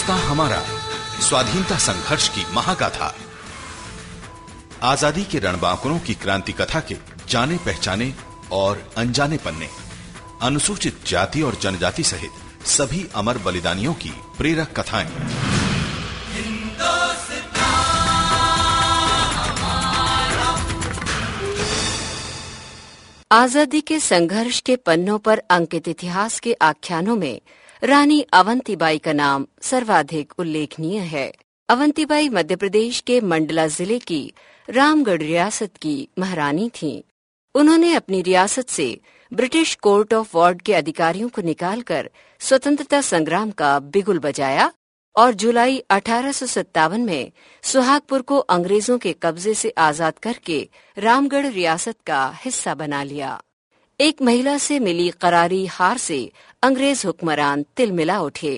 हिंदुस्तान हमारा स्वाधीनता संघर्ष की महागाथा। आज़ादी के रणबांकुरों की क्रांति कथा के जाने पहचाने और अनजाने पन्ने, अनुसूचित जाति और जनजाति सहित सभी अमर बलिदानियों की प्रेरक कथाएँ। आज़ादी के संघर्ष के पन्नों पर अंकित इतिहास के आख्यानों में रानी अवंतीबाई का नाम सर्वाधिक उल्लेखनीय है अवंतीबाई मध्य प्रदेश के मंडला ज़िले की रामगढ़ रियासत की महारानी थीं। उन्होंने अपनी रियासत से ब्रिटिश कोर्ट ऑफ़ वार्ड के अधिकारियों को निकालकर स्वतंत्रता संग्राम का बिगुल बजाया और जुलाई अठारह सौ सत्तावन में सुहागपुर को अंग्रेज़ों के कब्जे से आज़ाद करके रामगढ़ रियासत का हिस्सा बना लिया एक महिला से मिली करारी हार से अंग्रेज़ हुक्मरान तिलमिला उठे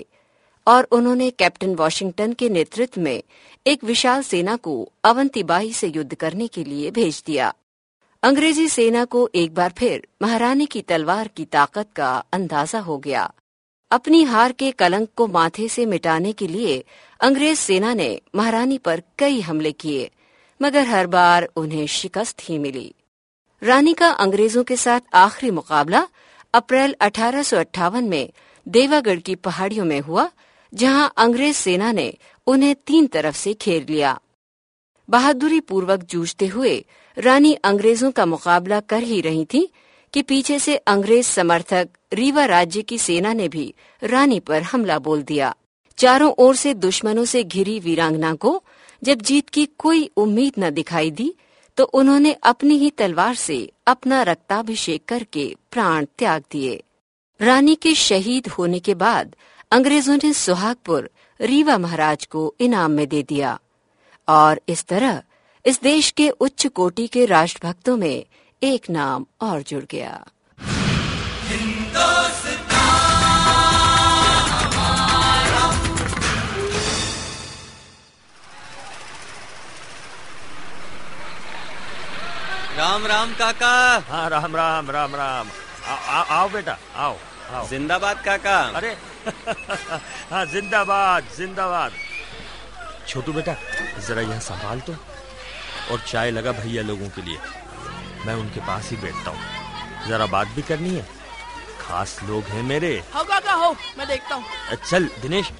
और उन्होंने कैप्टन वॉशिंगटन के नेतृत्व में एक विशाल सेना को अवंतीबाई से युद्ध करने के लिए भेज दिया। अंग्रेज़ी सेना को एक बार फिर महारानी की तलवार की ताकत का अंदाज़ा हो गया। अपनी हार के कलंक को माथे से मिटाने के लिए अंग्रेज़ सेना ने महारानी पर कई हमले किए, मगर हर बार उन्हें शिकस्त ही मिली। रानी का अंग्रेज़ों के साथ आखिरी मुकाबला अप्रैल अठारह सौ अट्ठावन में देवागढ़ की पहाड़ियों में हुआ, जहाँ अंग्रेज़ सेना ने उन्हें तीन तरफ़ से घेर लिया। बहादुरी पूर्वक जूझते हुए रानी अंग्रेज़ों का मुकाबला कर ही रही थी कि पीछे से अंग्रेज़ समर्थक रीवा राज्य की सेना ने भी रानी पर हमला बोल दिया। चारों ओर से दुश्मनों से घिरी वीरांगना को जब जीत की कोई उम्मीद न दिखाई दी तो उन्होंने अपनी ही तलवार से अपना रक्ताभिषेक करके प्राण त्याग दिए। रानी के शहीद होने के बाद अंग्रेज़ों ने सुहागपुर रीवा महाराज को इनाम में दे दिया। और इस तरह इस देश के उच्च कोटि के राष्ट्रभक्तों में एक नाम और जुड़ गया। राम राम काका। हाँ राम राम राम राम। आ, आ, आओ बेटा आओ आओ। जिंदाबाद काका। अरे हाँ जिंदाबाद जिंदाबाद। छोटू बेटा जरा यह संभाल तो। और चाय लगा भैया लोगों के लिए। मैं उनके पास ही बैठता हूँ। जरा बात भी करनी है। खास लोग हैं मेरे। हो काका हो मैं देखता हूँ। चल दिनेश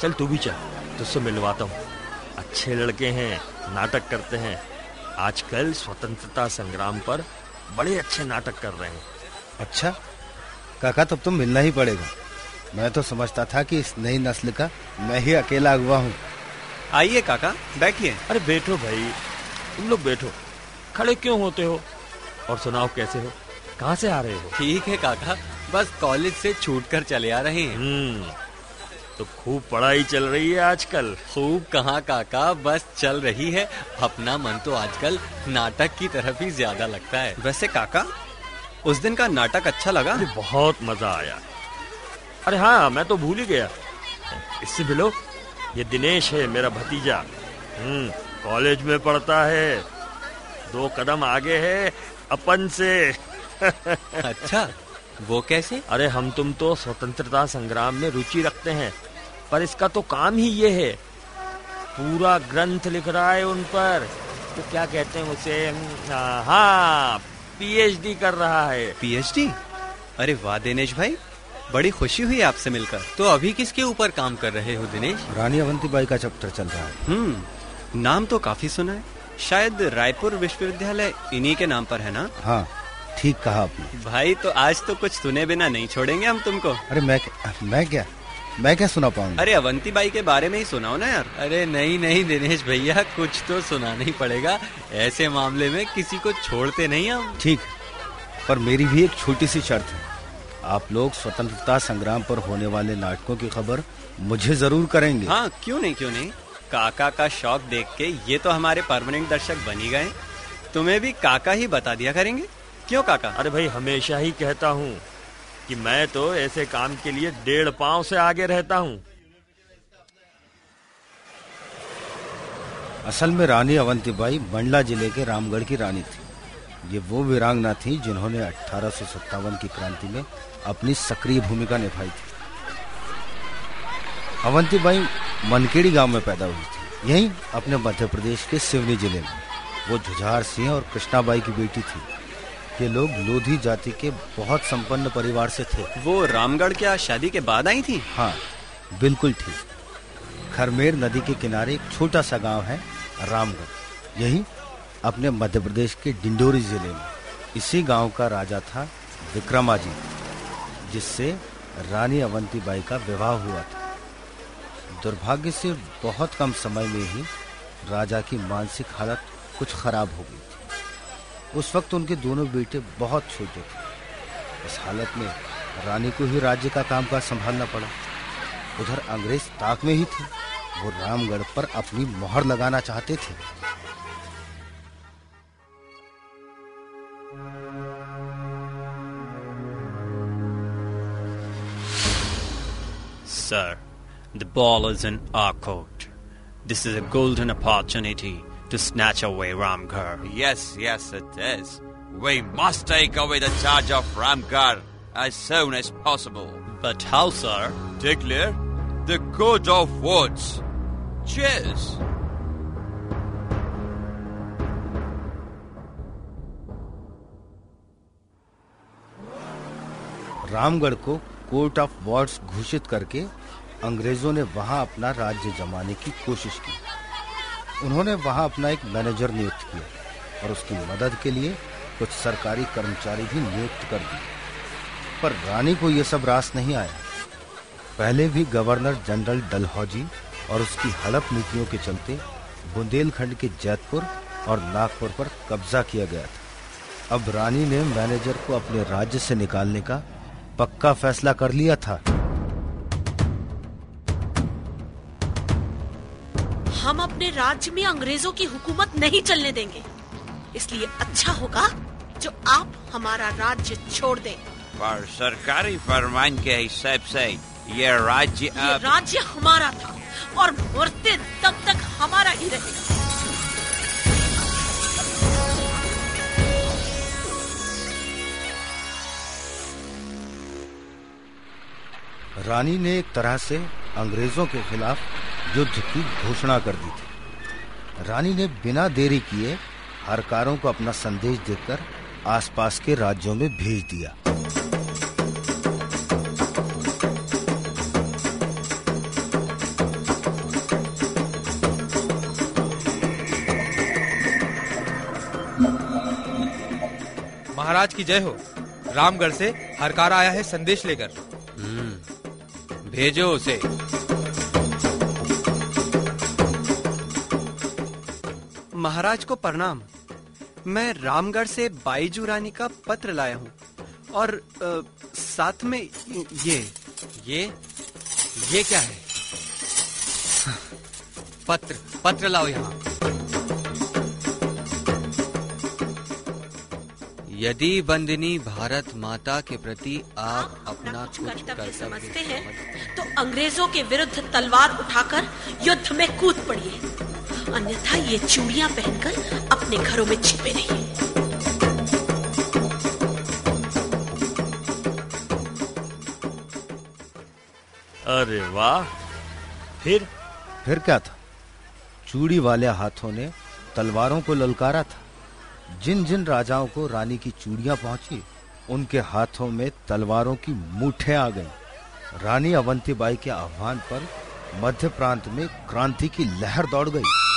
चल तू भी चल तुझसे मिलवाता हूँ। अच्छे लड़के हैं नाटक करते हैं। आजकल स्वतंत्रता संग्राम पर बड़े अच्छे नाटक कर रहे हैं। अच्छा? काका तब तो मिलना ही पड़ेगा। मैं तो समझता था कि इस नई नस्ल का मैं ही अकेला अगुआ हूँ। आइए काका बैठिए। अरे बैठो भाई तुम लोग बैठो। खड़े क्यों होते हो? और सुनाओ कैसे हो? कहाँ से आ रहे हो? ठीक है काका बस कॉलेज से छूट कर चले आ रहे हैं। हम्म। तो खूब पढ़ाई चल रही है आजकल। खूब कहाँ काका बस चल रही है। अपना मन तो आजकल नाटक की तरफ़ ही ज़्यादा लगता है। वैसे काका उस दिन का नाटक अच्छा लगा? बहुत मज़ा आया। अरे हाँ मैं तो भूल ही गया। इससे मिलो ये दिनेश है मेरा भतीजा। हम्म कॉलेज में पढ़ता है। दो कदम आगे है अपन से। अच्छा वो कैसे? अरे हम तुम तो स्वतंत्रता संग्राम में रुचि रखते हैं। पर इसका तो काम ही ये है। पूरा ग्रंथ लिख रहा है उन पर। तो क्या कहते हैं उसे? हाँ पीएचडी कर रहा है। पीएचडी अरे वाह दिनेश भाई। बड़ी खुशी हुई आपसे मिलकर। तो अभी किसके ऊपर काम कर रहे हो दिनेश? रानी अवंती बाई का चैप्टर चल रहा है। हम्म नाम तो काफ़ी सुना है। शायद रायपुर विश्वविद्यालय इन्हीं के नाम पर है ना? हाँ ठीक कहा आपने। भाई तो आज तो कुछ सुने बिना नहीं छोड़ेंगे हम तुमको। अरे मैं मैं क्या? मैं क्या सुना पाऊँगा अरे अवंती बाई के बारे में ही सुनाओ ना यार। अरे नहीं नहीं दिनेश भैया कुछ तो सुनाना ही पड़ेगा। ऐसे मामले में किसी को छोड़ते नहीं हम। ठीक पर मेरी भी एक छोटी सी शर्त है। आप लोग स्वतंत्रता संग्राम पर होने वाले नाटकों की खबर मुझे ज़रूर करेंगे। हाँ क्यों नहीं क्यों नहीं? काका का शौक देख के ये तो हमारे परमानेंट दर्शक बनी गए। तुम्हें भी काका ही बता दिया करेंगे? क्यों काका? अरे भाई हमेशा ही कहता हूँ कि मैं तो ऐसे काम के लिए डेढ़ पाँव से आगे रहता हूँ। असल में रानी अवंतीबाई मंडला ज़िले के रामगढ़ की रानी थी। ये वो वीरांगना थी जिन्होंने अठारह सौ सत्तावन की क्रांति में अपनी सक्रिय भूमिका निभाई थी। अवंतीबाई मनकेड़ी गाँव में पैदा हुई थी। यहीं अपने मध्य प्रदेश के सिवनी ज़िले में। वो जुझार सिंह और कृष्णाबाई की बेटी थी। ये लोग लोधी जाति के बहुत संपन्न परिवार से थे। वो रामगढ़ क्या शादी के बाद आई थी? हाँ बिल्कुल ठीक खरमेर नदी के किनारे एक छोटा सा गाँव है रामगढ़। यही अपने मध्य प्रदेश के डिंडोरी ज़िले में। इसी गाँव का राजा था विक्रमाजीत जिससे रानी अवंतीबाई का विवाह हुआ था। दुर्भाग्य से बहुत कम समय में ही राजा की मानसिक हालत कुछ खराब हो गई। उस वक्त उनके दोनों बेटे बहुत छोटे थे। इस हालत में रानी को ही राज्य का कामकाज संभालना पड़ा। उधर अंग्रेज़ ताक में ही थे। वो रामगढ़ पर अपनी मोहर लगाना चाहते थे। Sir, the ball is in our to snatch away Ramgarh. Yes, yes, it is. We must take away the charge of Ramgarh as soon as possible. But how, sir? Declare the court of words. Cheers. Ramgarh को court of wards घोषित करके अंग्रेज़ों ने वहाँ अपना राज्य जमाने की कोशिश की उन्होंने वहाँ अपना एक मैनेजर नियुक्त किया और उसकी मदद के लिए कुछ सरकारी कर्मचारी भी नियुक्त कर दिए। पर रानी को यह सब रास नहीं आया। पहले भी गवर्नर जनरल डलहौजी और उसकी हड़प नीतियों के चलते बुंदेलखंड के जैतपुर और नागपुर पर कब्जा किया गया था। अब रानी ने मैनेजर को अपने राज्य से निकालने का पक्का फैसला कर लिया था। हम अपने राज्य में अंग्रेज़ों की हुकूमत नहीं चलने देंगे। इसलिए अच्छा होगा जो आप हमारा राज्य छोड़ दें। पर सरकारी फरमान के हिसाब से ये राज्य ये राज्य हमारा था और मरते तब तक हमारा ही रहेगा। रानी ने एक तरह से अंग्रेज़ों के खिलाफ युद्ध की घोषणा कर दी थी। रानी ने बिना देरी किए हरकारों को अपना संदेश देकर आसपास के राज्यों में भेज दिया। महाराज की जय हो। रामगढ़ से हरकार आया है संदेश लेकर। भेजो उसे। महाराज को प्रणाम। मैं रामगढ़ से बाईजू रानी का पत्र लाया हूँ। और अ, साथ में ये ये ये क्या है? पत्र पत्र लाओ यहाँ। यदि बंदिनी भारत माता के प्रति आप अपना कुछ कुछ कर्तव्य समझते हैं। तो अंग्रेज़ों के विरुद्ध तलवार उठाकर युद्ध में कूद पड़िए। अन्यथा ये चूड़ियाँ पहनकर अपने घरों में छिपे रहिए अरे वाह फिर? फिर क्या था? चूड़ी वाले हाथों ने तलवारों को ललकारा था। जिन जिन राजाओं को रानी की चूड़ियाँ पहुँची उनके हाथों में तलवारों की मूठे आ गईं। रानी अवंतीबाई के आह्वान पर मध्य प्रांत में क्रांति की लहर दौड़ गई।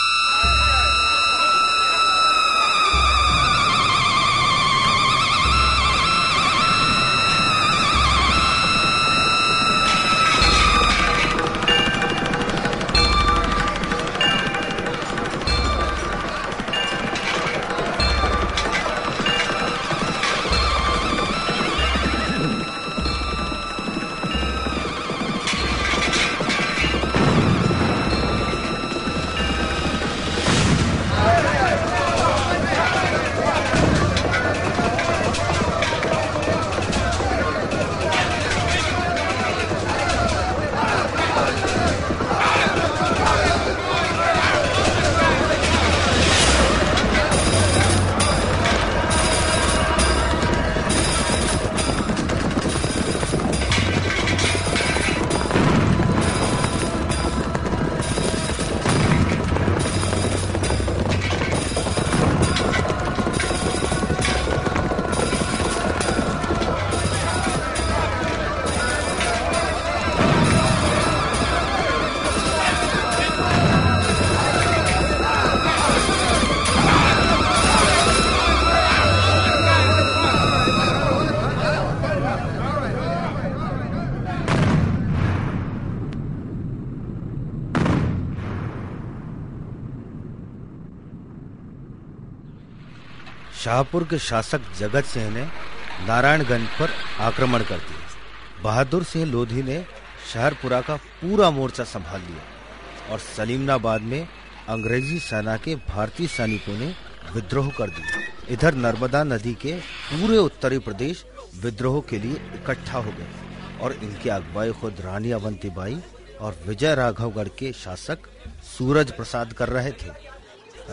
शाहपुर के शासक जगत सिंह ने नारायणगंज पर आक्रमण कर दिया। बहादुर सिंह लोधी ने शहरपुरा का पूरा मोर्चा संभाल लिया और सलीमनाबाद में अंग्रेज़ी सेना के भारतीय सैनिकों ने विद्रोह कर दिया। इधर नर्मदा नदी के पूरे उत्तरी प्रदेश विद्रोह के लिए इकट्ठा हो गए और इनकी अगुवाई खुद रानी अवंतीबाई और विजय राघवगढ़ के शासक सूरज प्रसाद कर रहे थे।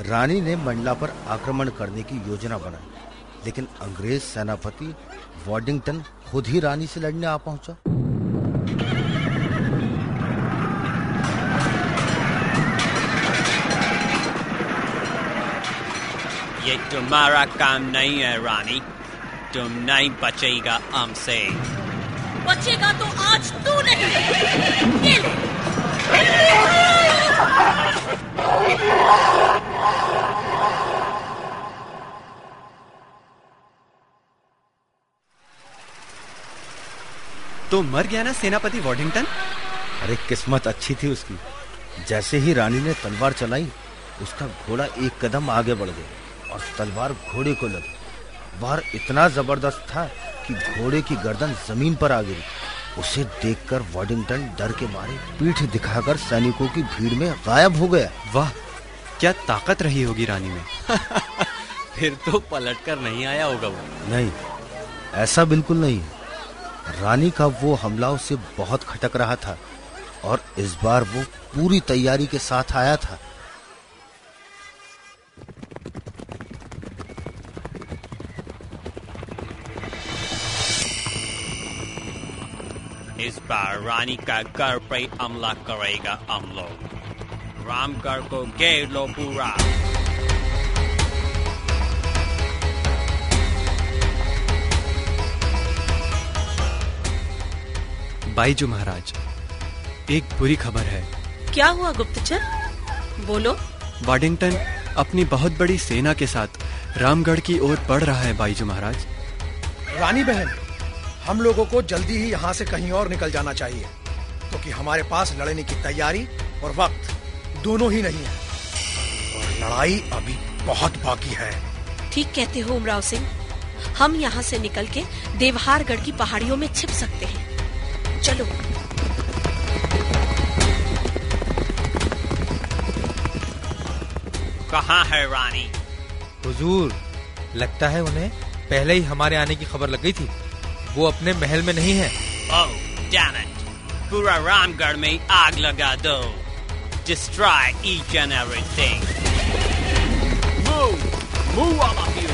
रानी ने मंडला पर आक्रमण करने की योजना बनाई लेकिन अंग्रेज़ सेनापति वॉडिंगटन खुद ही रानी से लड़ने आ पहुँचा। ये तुम्हारा काम नहीं है रानी। तुम नहीं बचेगा हमसे। बचेगा तो आज तू नहीं। ये ले। तो मर गया ना सेनापति वॉडिंगटन? अरे किस्मत अच्छी थी उसकी। जैसे ही रानी ने तलवार चलाई उसका घोड़ा एक कदम आगे बढ़ गया और तलवार घोड़े को लगी। वार इतना ज़बरदस्त था कि घोड़े की गर्दन ज़मीन पर आ गिरी। उसे देखकर वॉडिंगटन डर के मारे पीठ दिखाकर सैनिकों की भीड़ में गायब हो गया। वाह क्या ताकत रही होगी रानी में? फिर तो पलट कर नहीं आया होगा वो। नहीं ऐसा बिल्कुल नहीं। रानी का वो हमला उसे बहुत खटक रहा था और इस बार वो पूरी तैयारी के साथ आया था। इस बार रानी का घर पे हमला करेगा हम लोग। रामगढ़ को घेर लो पूरा। बाईजू महाराज एक बुरी खबर है। क्या हुआ गुप्तचर? बोलो। वाडिंगटन अपनी बहुत बड़ी सेना के साथ रामगढ़ की ओर बढ़ रहा है बाईजू महाराज। रानी बहन हम लोगों को जल्दी ही यहाँ से कहीं और निकल जाना चाहिए क्योंकि तो हमारे पास लड़ने की तैयारी और वक्त दोनों ही नहीं है। और लड़ाई अभी बहुत बाकी है। ठीक कहते हो उमराव सिंह। हम यहाँ से निकल के देवहारगढ़ की पहाड़ियों में छिप सकते हैं। चलो। कहाँ है रानी? हुजूर लगता है उन्हें पहले ही हमारे आने की खबर लग गई थी। वो अपने महल में नहीं है। Oh, पूरा रामगढ़ में आग लगा दो। Destroy each and everything Move! Move all of you!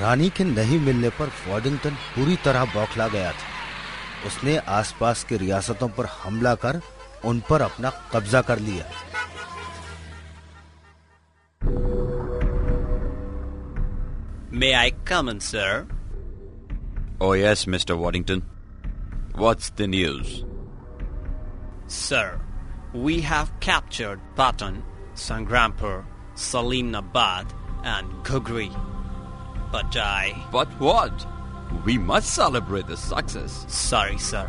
रानी के नहीं मिलने पर वॉडिंगटन पूरी तरह बौखला गया था उसने आसपास की रियासतों पर हमला कर उन पर अपना कब्जा कर लिया। May I come sir oh yes mister Waddington what's the news sir we have captured Patan Sangrampur Salim Sleemanabad and Ghughri But I... But what? We must celebrate the success. Sorry, sir.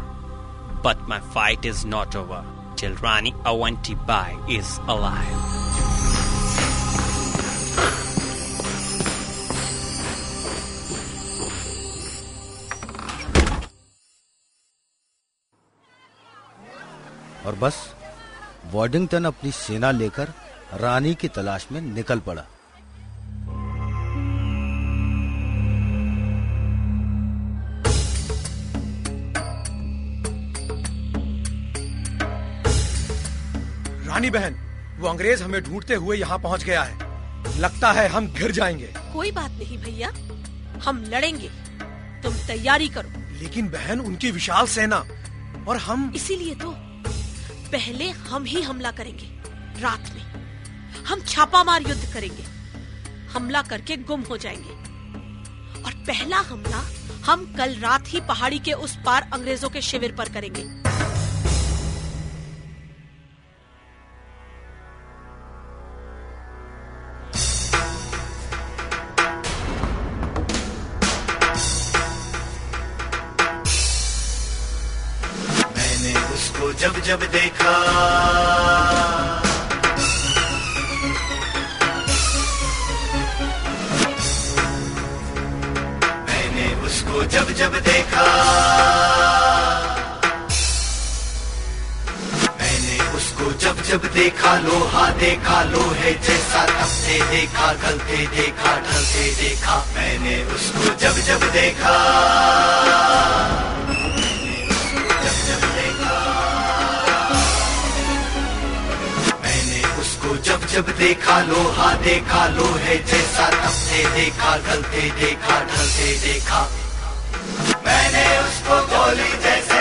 But my fight is not over till Rani Awanti Bai is alive. और बस Waddington अपनी सेना लेकर रानी की तलाश में निकल पड़ा रानी बहन वो अंग्रेज़ हमें ढूंढते हुए यहाँ पहुँच गया है। लगता है हम गिर जाएँगे। कोई बात नहीं भैया हम लड़ेंगे। तुम तैयारी करो। लेकिन बहन उनकी विशाल सेना और हम इसीलिए तो पहले हम ही हमला करेंगे रात में। हम छापामार युद्ध करेंगे हमला करके गुम हो जाएँगे। और पहला हमला हम कल रात ही पहाड़ी के उस पार अंग्रेज़ों के शिविर पर करेंगे। देखा, लोहे जैसा से देखा, गलते देखा, ढलते देखा, मैंने उसको जब जब देखा। जब जब देखा, लोहा देखा, लोहे जैसा से देखा, गलते देखा, ढलते देखा। मैंने उसको गोली जैसे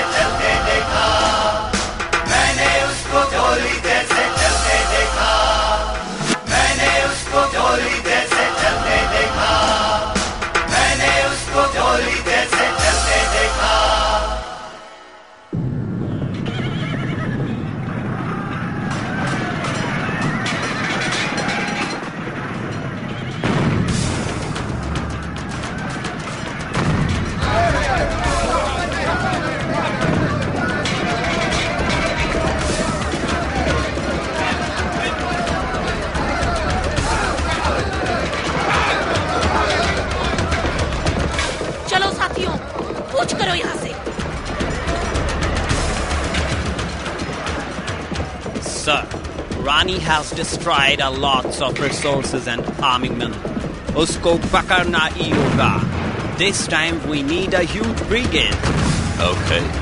उसको गोली जैसे चलते देखा। मैंने उसको चोरी जैसे Rani has destroyed a lots of resources and armament. Usko pakarna hi. This time we need a huge brigade. Okay.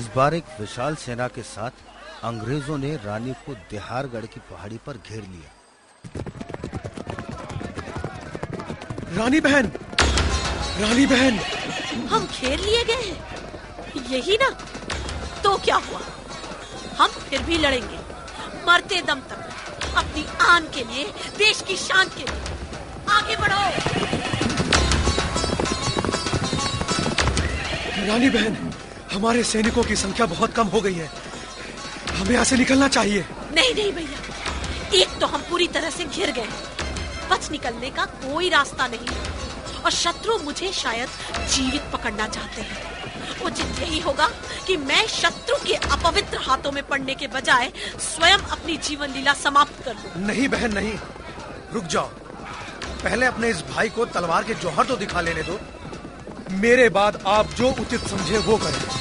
इस बार एक विशाल सेना के साथ अंग्रेज़ों ने रानी को देहारगढ़ की पहाड़ी पर घेर लिया। रानी बहन रानी बहन। हम घेर लिए गए हैं। यही ना तो क्या हुआ? हम फिर भी लड़ेंगे। मरते दम तक अपनी आन के लिए देश की शान के लिए। आगे बढ़ो। रानी बहन हमारे सैनिकों की संख्या बहुत कम हो गई है। हमें यहाँ से निकलना चाहिए। नहीं नहीं भैया। एक तो हम पूरी तरह से घिर गए। बच निकलने का कोई रास्ता नहीं और शत्रु मुझे शायद जीवित पकड़ना चाहते हैं। उचित यही होगा कि मैं शत्रु के अपवित्र हाथों में पड़ने के बजाय स्वयं अपनी जीवन लीला समाप्त कर दूँ। नहीं बहन नहीं। रुक जाओ। पहले अपने इस भाई को तलवार के जौहर तो दिखा लेने दो। मेरे बाद आप जो उचित समझे वो करें।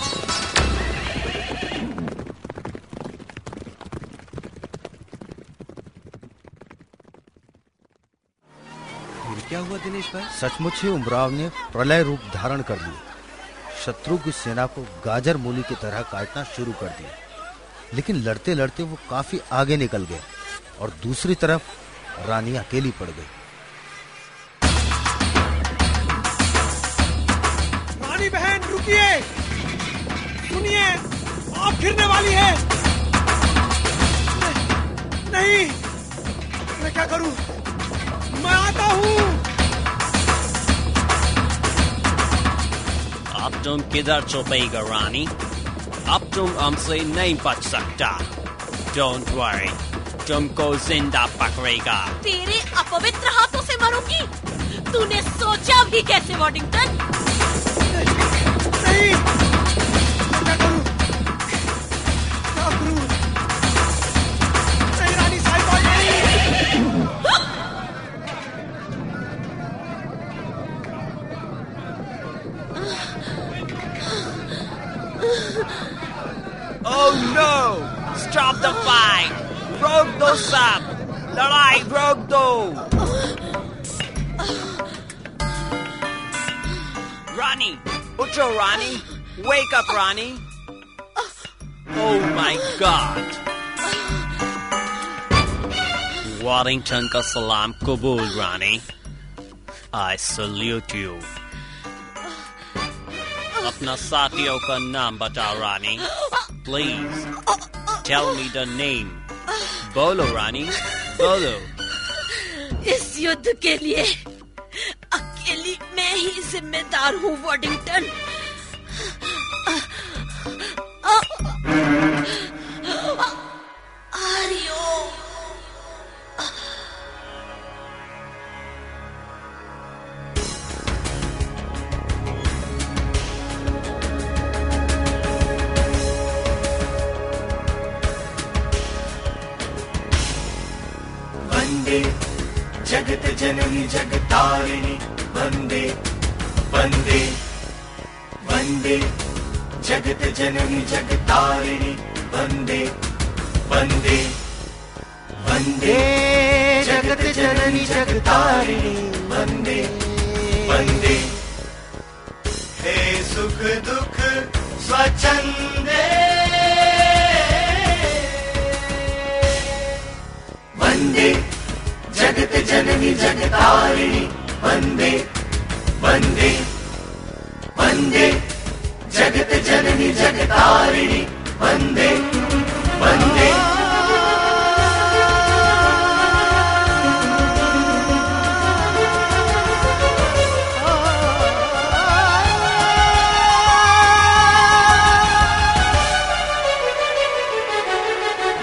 दिनेश भाई सचमुच ही उमराव ने प्रलय रूप धारण कर लिया शत्रु की सेना को गाजर मूली की तरह काटना शुरू कर दिया लेकिन लड़ते लड़ते वो काफ़ी आगे निकल गए और दूसरी तरफ़ रानी अकेली पड़ गई। रानी बहन रुकिए। सुनिए आप गिरने वाली है। नहीं मैं क्या करूँ? मैं आता हूँ। तुम किधर छुपेगा रानी अब तुम हमसे नहीं बच सकता डोंट वरी तुमको ज़िंदा पकड़ेगा तेरे अपवित्र हाथों से मरूँगी। तूने सोचा भी कैसे Waddington रोक दो सब! लड़ाई रोक दो! Rani! उठो रानी! Wake up Rani! Oh my god! Warrington का सलाम कबूल रानी I salute you. अपना साथियों का नाम बताओ Rani please tell me the name. बोलो रानी बोलो। इस युद्ध के लिए अकेली मैं ही जिम्मेदार हूँ वॉडिंगटन। जननी जगतारिणि वन्दे वन्दे वन्दे। जगत जननी जगतारिणि वन्दे वन्दे वन्दे। जगत जननी जगतारिणि वन्दे वन्दे। हे सुख दुख स्वच्छन्दे। वन्दे जगत जननी जगतारिणि। वंदे वंदे वंदे जगत जननी जगतारिणि। वंदे वंदे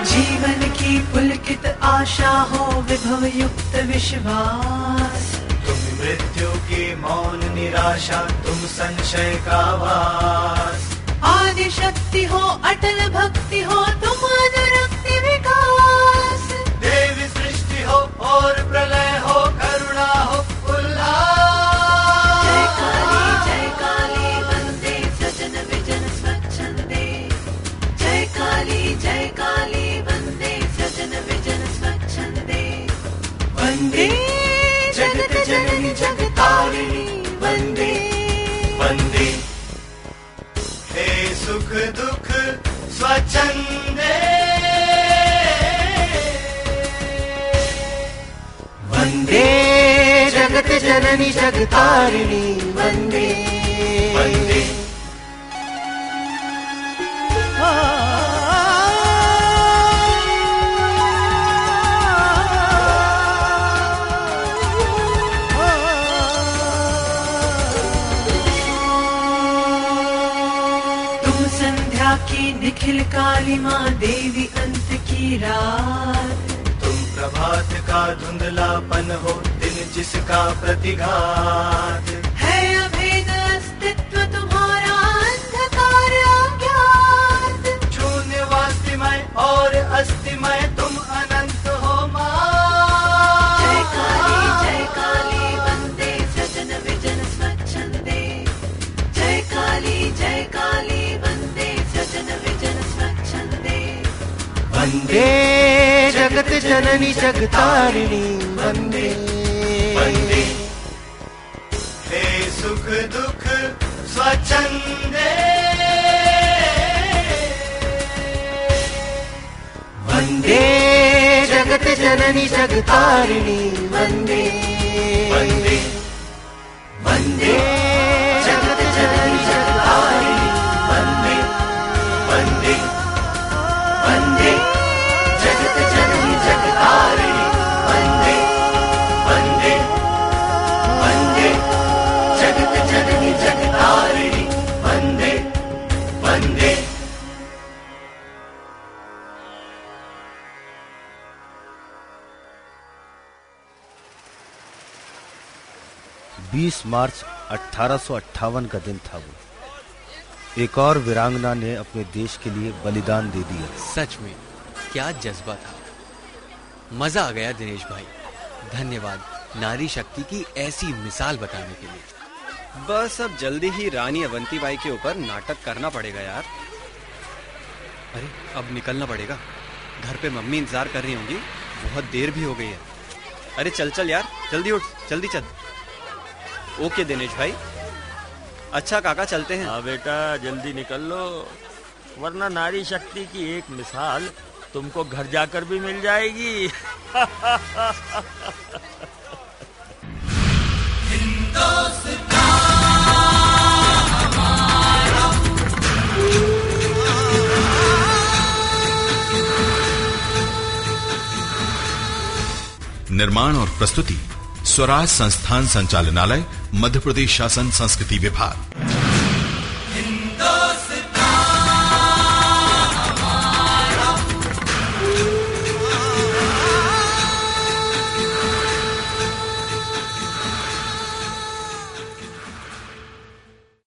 जीवन की पुलकित आशा हो विभव युक्त विश्वास। तुम मृत्यु की मौन निराशा तुम संशय का वास। आदि शक्ति हो अटल भक्ति हो तुम अनुरक्ति विकास। देवी सृष्टि हो और प्रलय वन्दे जगत जननी जगतारिणि वन्दे। वन्दे। हे सुख दुख स्वच्छन्दे। वन्दे जगत जननी जगतारिणि वन्दे। वन्दे निखिल काली माँ देवी अंत की रात। तुम प्रभात का धुंधलापन हो, दिन जिसका प्रतिघात। जननी जगतारिणि वंदे। हे सुख दुख स्वच्छन्दे। वंदे जगत जननी जगतारिणि वंदे। वंदे। वंदे। 20 मार्च अठारह का दिन था वो। एक और वीरांगना ने अपने देश के लिए बलिदान दे दिया। सच में क्या जज्बा था। मज़ा आ गया दिनेश भाई। धन्यवाद नारी शक्ति की ऐसी मिसाल बताने के लिए। बस अब जल्दी ही रानी अवंती बाई के ऊपर नाटक करना पड़ेगा यार। अरे अब निकलना पड़ेगा। घर पे मम्मी इंतज़ार कर रही होंगी बहुत देर भी हो गई है। अरे चल चल यार जल्दी उठ जल्दी चल। ओके दिनेश भाई। अच्छा काका चलते हैं। हाँ बेटा जल्दी निकल लो। वरना नारी शक्ति की एक मिसाल तुमको घर जाकर भी मिल जाएगी। निर्माण और प्रस्तुति स्वराज संस्थान संचालनालय मध्य प्रदेश शासन संस्कृति विभाग।